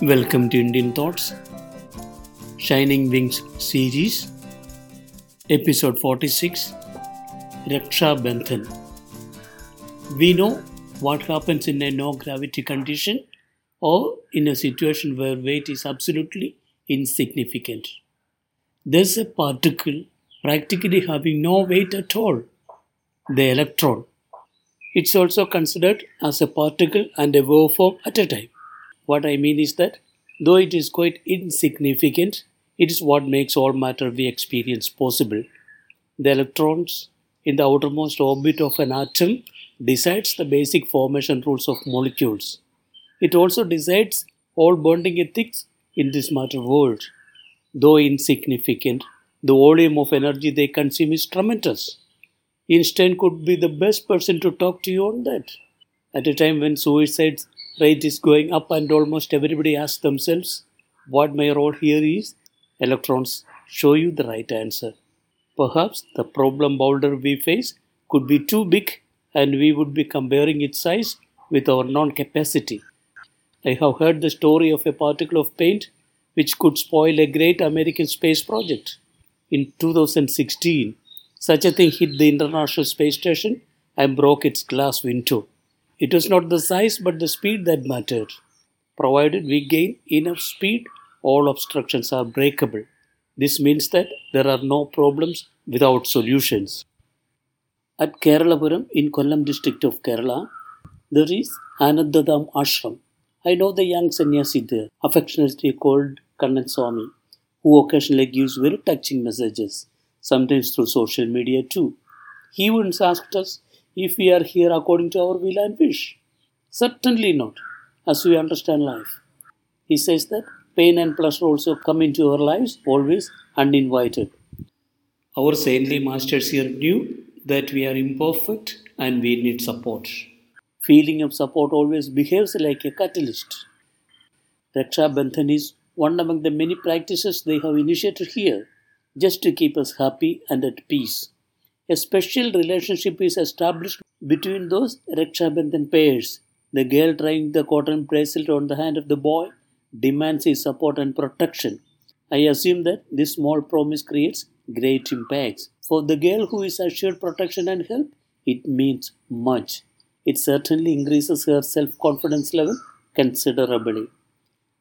Welcome to Indian Thoughts, Shining Wings series, episode 46 Raksha Bandhan. We know what happens in a no gravity condition or in a situation where weight is absolutely insignificant. There's a particle practically having no weight at all, the electron. It's also considered as a particle and a waveform at a time. What I mean is that though it is quite insignificant, it is what makes all matter we experience possible. The electrons in the outermost orbit of an atom decides the basic formation rules of molecules. It also decides all bonding ethics in this matter world. Though insignificant, the volume of energy they consume is tremendous. Einstein could be the best person to talk to you on that. At a time when suicide rate is going up and almost everybody asks themselves, what my role here is, electrons show you the right answer. Perhaps the problem boulder we face could be too big and we would be comparing its size with our non capacity. I have heard the story of a particle of paint which could spoil a great American space project. In 2016, such a thing hit the International Space Station and broke its glass window. It was not the size but the speed that mattered. Provided we gain enough speed, all obstructions are breakable. This means that there are no problems without solutions. At Keralapuram in Kollam district of Kerala, there is Anandadam Ashram. I know the young sannyasi there, affectionately called Kannan Swami, who occasionally gives very touching messages sometimes through social media too. He once asked us if we are here according to our will and wish. Certainly not, as we understand life. He says that pain and pleasure also come into our lives always uninvited. Our saintly masters here knew that we are imperfect and we need support. Feeling of support always behaves like a catalyst. Raksha Bandhan is one among the many practices they have initiated here just to keep us happy and at peace. A special relationship is established between those Rakshabandhan pairs. The girl trying the cotton bracelet on the hand of the boy demands his support and protection. I assume that this small promise creates great impacts. For the girl who is assured protection and help, it means much. It certainly increases her self confidence level considerably.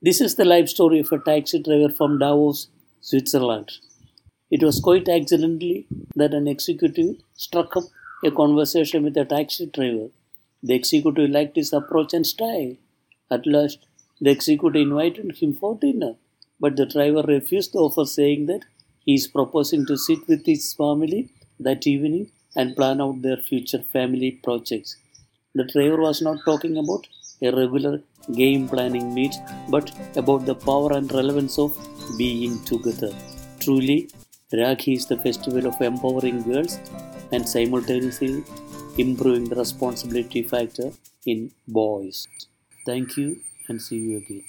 This is the life story of a taxi driver from Davos, Switzerland. It was quite accidentally that an executive struck up a conversation with a taxi driver. The executive liked his approach and style. At last, the executive invited him for dinner, but the driver refused the offer, saying that he is proposing to sit with his family that evening and plan out their future family projects. The driver was not talking about a regular game planning meet, but about the power and relevance of being together. Truly, Rakhi is the festival of empowering girls and simultaneously improving the responsibility factor in boys. Thank you and see you again.